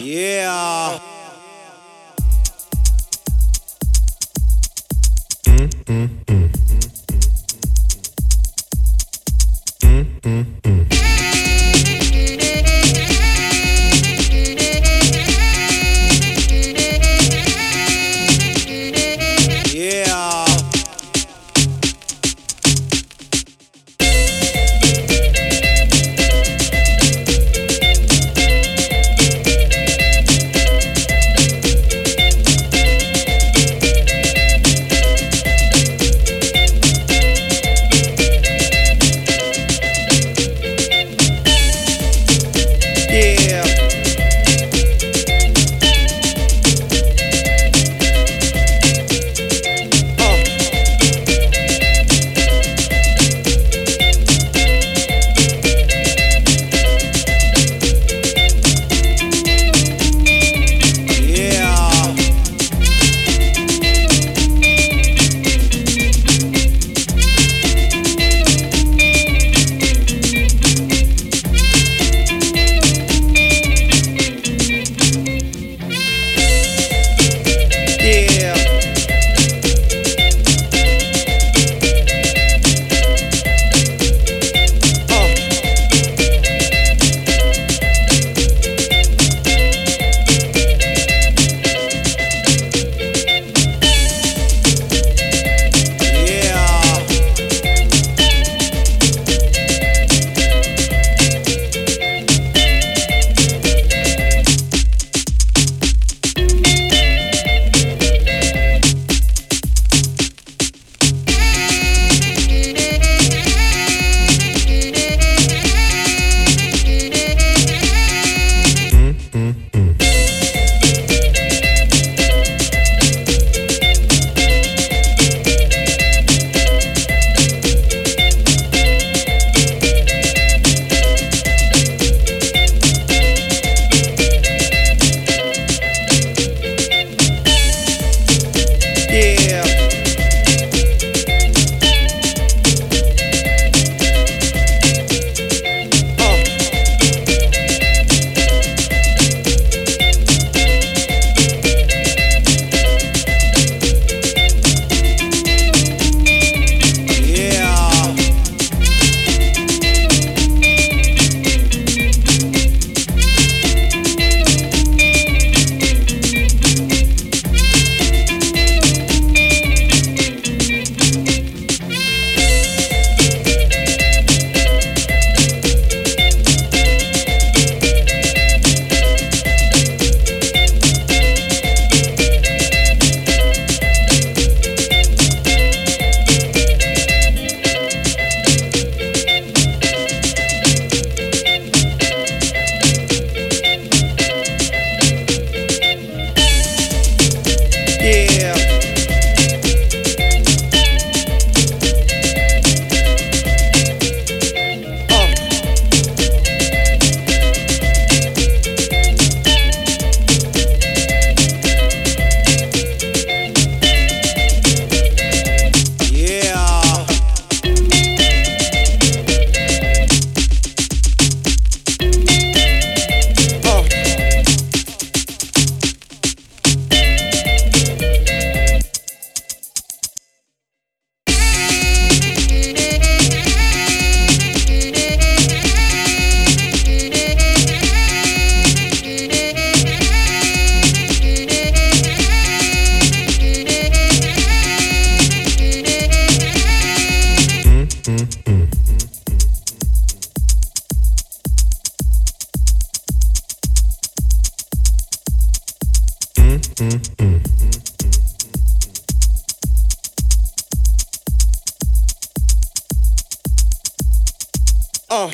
Yeah. Yeah. Mm, mm, mm, uh,